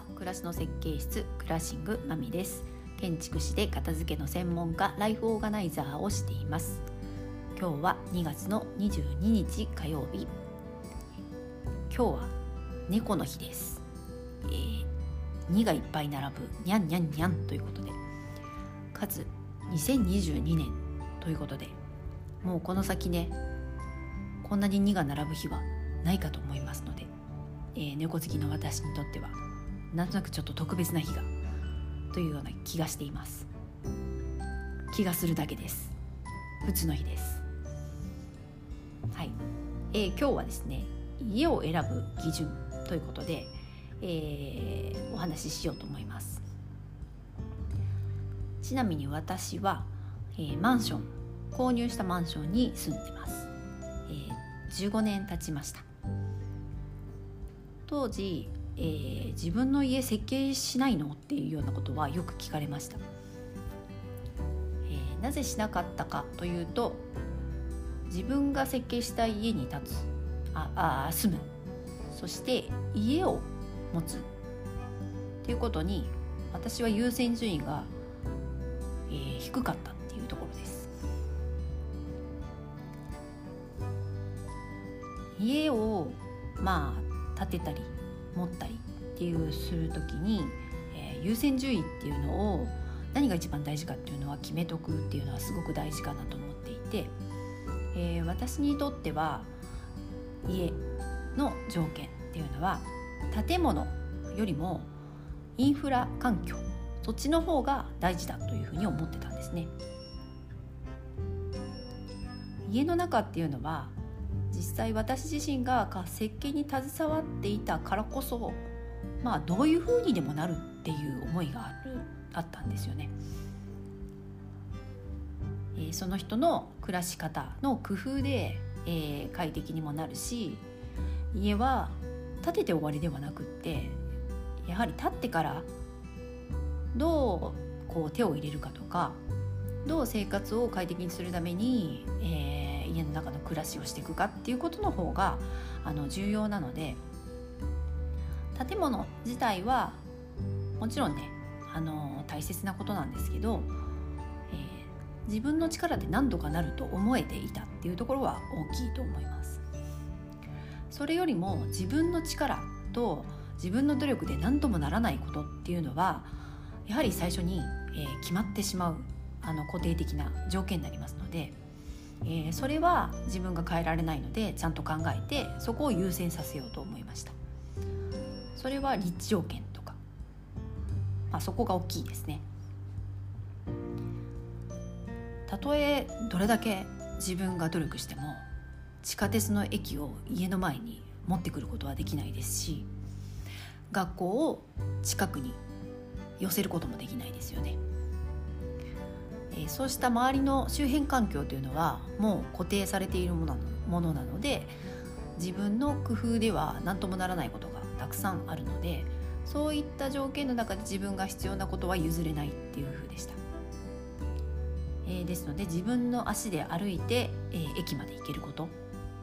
は暮らしの設計室クラッシングマミです。建築士で片付けの専門家ライフオーガナイザーをしています。今日は2月の22日火曜日。今日は猫の日です、えー、2がいっぱい並ぶにゃんにゃんにゃんということでかつ2022年ということでもうこの先ねこんなに2が並ぶ日はないかと思いますので、えー、猫好きの私にとってはなんとなくちょっと特別な日がというような気がしています。気がするだけです。普通の日です。はい、えー、今日はですね家を選ぶ基準ということで、えー、お話ししようと思います。ちなみに私は、えー、マンション購入したマンションに住んでます、えー、15年経ちました。当時えー、自分の家設計しないの？っていうようなことはよく聞かれました、えー、なぜしなかったかというと自分が設計した家に立つああ住む。そして家を持つ。っていうことに私は優先順位が、えー、低かったっていうところです。家をまあ建てたり持ったりっていうする時に、えー、優先順位っていうのを何が一番大事かっていうのは決めとくっていうのはすごく大事かなと思っていて、えー、私にとっては家の条件っていうのは建物よりもインフラ環境そっちの方が大事だというふうに思ってたんですね。家の中っていうのは実際私自身が設計に携わっていたからこそまあどういうふうにでもなるっていう思いがあるあったんですよね。えー、その人の暮らし方の工夫で、えー、快適にもなるし家は建てて終わりではなくってやはり建ってからどうこう手を入れるかとかどう生活を快適にするために、えー家の中の暮らしをしていくかっていうことの方があの重要なので建物自体はもちろんねあの大切なことなんですけど、えー、自分の力で何とかなると思えていたっていうところは大きいと思います。それよりも自分の力と自分の努力で何ともならないことっていうのはやはり最初に、えー、決まってしまうあの固定的な条件になりますのでえー、それは自分が変えられないのでちゃんと考えてそこを優先させようと思いました。それは立地条件とか、まあ、そこが大きいですね。たとえどれだけ自分が努力しても地下鉄の駅を家の前に持ってくることはできないですし学校を近くに寄せることもできないですよね。えそうした周りの周辺環境というのはもう固定されているものものなので自分の工夫では何ともならないことがたくさんあるのでそういった条件の中で自分が必要なことは譲れないっていう風でした、えー、ですので自分の足で歩いて、えー、駅まで行けることっ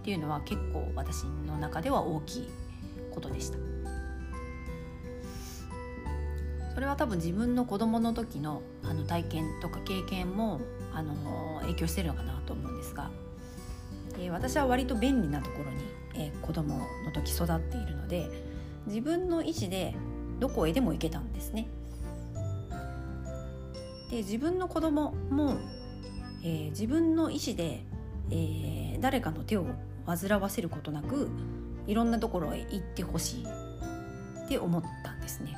ていうのは結構私の中では大きいことでした。それは多分自分の子供の時のあの体験とか経験もあの影響してるのかなと思うんですが、えー、私は割と便利なところに、えー、子供の時育っているので自分の意思でどこへでも行けたんですね。で自分の子供も、えー、自分の意思で、えー、誰かの手を煩わせることなくいろんなところへ行ってほしいって思ったんですね。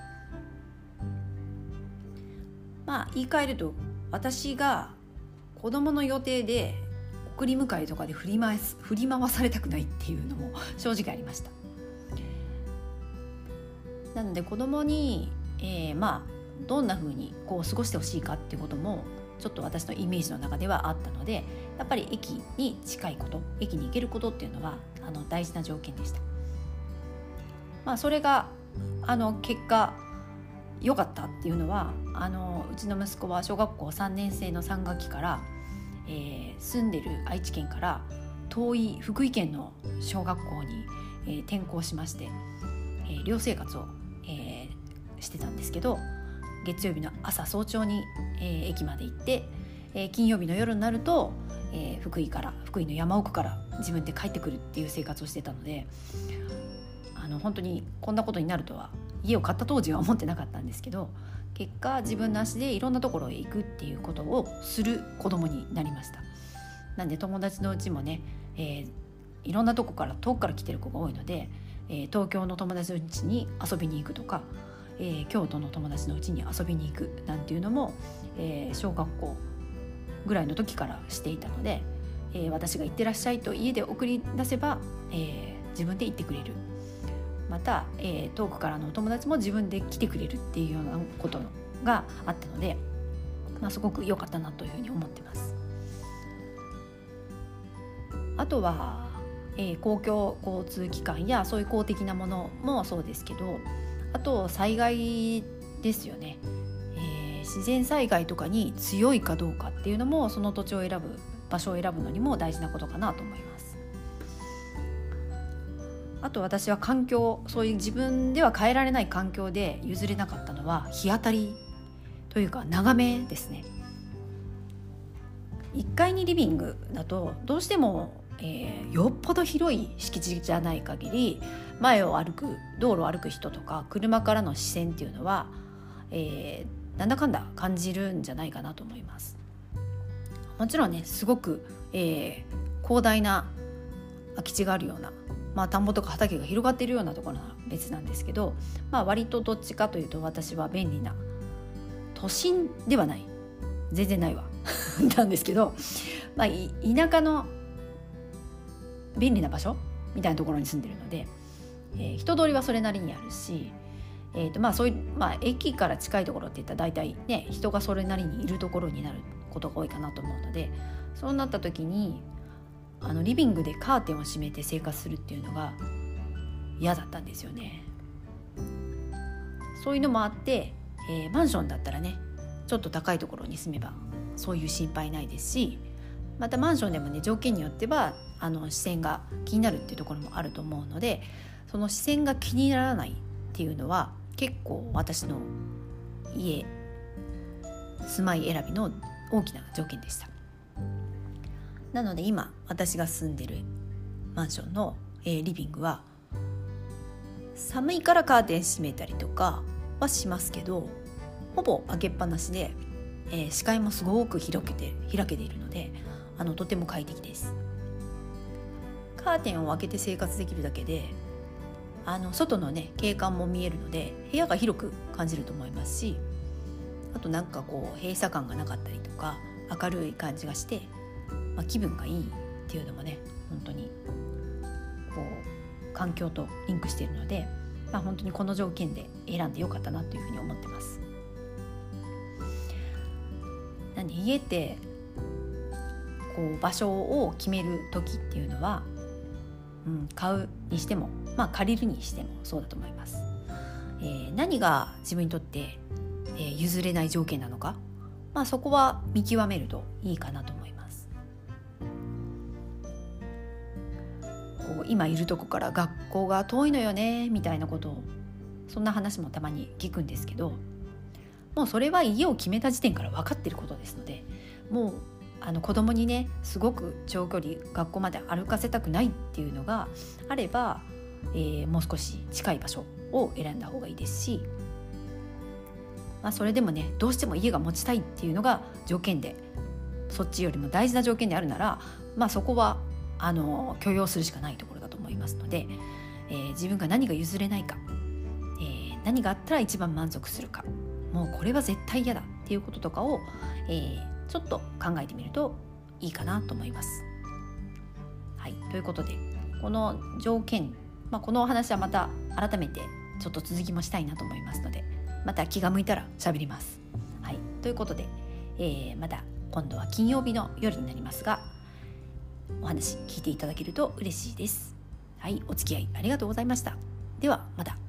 まあ言い換えると私が子供の予定で送り迎えとかで振り回す振り回されたくないっていうのも正直ありましたなので子供に、えー、まあどんな風にこう過ごしてほしいかっていうこともちょっと私のイメージの中ではあったのでやっぱり駅に近いこと駅に行けることっていうのはあの大事な条件でした。まあ、それがあの結果良かったっていうのはあのうちの息子は小学校3年生の3学期から、えー、住んでる愛知県から遠い福井県の小学校に、えー、転校しまして、えー、寮生活を、えしてたんですけど月曜日の朝早朝に、えー、駅まで行って、えー、金曜日の夜になると、えー、福井から福井の山奥から自分で帰ってくるっていう生活をしてたのであの本当にこんなことになるとは家を買った当時は思ってなかったんですけど結果自分の足でいろんなところへ行くっていうことをする子供になりました。なんで友達のうちもね、えー、いろんなとこから遠くから来てる子が多いので、えー、東京の友達のうちに遊びに行くとか、えー、京都の友達のうちに遊びに行くなんていうのも、えー、小学校ぐらいの時からしていたので、えー、私が行ってらっしゃいと家で送り出せば、えー、自分で行ってくれる。また、えー、遠くからのお友達も自分で来てくれるっていうようなことがあったので、まあ、すごく良かったなというふうに思ってます。あとは、えー、公共交通機関やそういう公的なものもそうですけどあと災害ですよね、えー、自然災害とかに強いかどうかっていうのもその土地を選ぶ場所を選ぶのにも大事なことかなと思います。あと私は環境そういう自分では変えられない環境で譲れなかったのは日当たりというか眺めですね。1階にリビングだとどうしても、えー、よっぽど広い敷地じゃない限り前を歩く道路を歩く人とか車からの視線っていうのは、えー、なんだかんだ感じるんじゃないかなと思います。もちろんねすごく、えー、広大な空き地があるようなまあ、田んぼとか畑が広がっているようなところは別なんですけど、まあ、割とどっちかというと私は便利な都心ではない。全然ないわ。なんですけど、まあ、田舎の便利な場所？みたいなところに住んでるので、えー、人通りはそれなりにあるし、えーとまあ、そういう、まあ、駅から近いところっていったら大体ね人がそれなりにいるところになることが多いかなと思うのでそうなった時にあのリビングでカーテンを閉めて生活するっていうのが嫌だったんですよね。そういうのもあって、えー、マンションだったらねちょっと高いところに住めばそういう心配ないですしまたマンションでもね条件によってはあの視線が気になるっていうところもあると思うのでその視線が気にならないっていうのは結構私の家住まい選びの大きな条件でした。なので今私が住んでるマンションの、えー、リビングは寒いからカーテン閉めたりとかはしますけどほぼ開けっぱなしで、えー、視界もすごく広けて開けているのであのとても快適です。カーテンを開けて生活できるだけであの外のね景観も見えるので部屋が広く感じると思いますしあとなんかこう閉鎖感がなかったりとか明るい感じがしてまあ、気分がいいっていうのもね本当にこう環境とリンクしているので、まあ、本当にこの条件で選んでよかったなというふうに思ってます。なんで家ってこう場所を決める時っていうのは、うん、買うにしても、まあ、借りるにしてもそうだと思います。えー、何が自分にとって、えー、譲れない条件なのか、まあ、そこは見極めるといいかなと思います。こう今いるとこから学校が遠いのよねみたいなことをそんな話もたまに聞くんですけどもうそれは家を決めた時点から分かってることですのでもうあの子供にねすごく長距離学校まで歩かせたくないっていうのがあれば、えー、もう少し近い場所を選んだ方がいいですし、まあ、それでもねどうしても家が持ちたいっていうのが条件でそっちよりも大事な条件であるなら、まあ、そこはあの許容するしかないところだと思いますので、えー、自分が何が譲れないか、えー、何があったら一番満足するかもうこれは絶対嫌だっていうこととかを、えー、ちょっと考えてみるといいかなと思います。はい、ということでこの条件、まあ、このお話はまた改めてちょっと続きもしたいなと思いますのでまた気が向いたら喋ります。はい、ということで、えー、また今度は金曜日の夜になりますがお話聞いていただけると嬉しいです。はい、お付き合いありがとうございました。ではまた。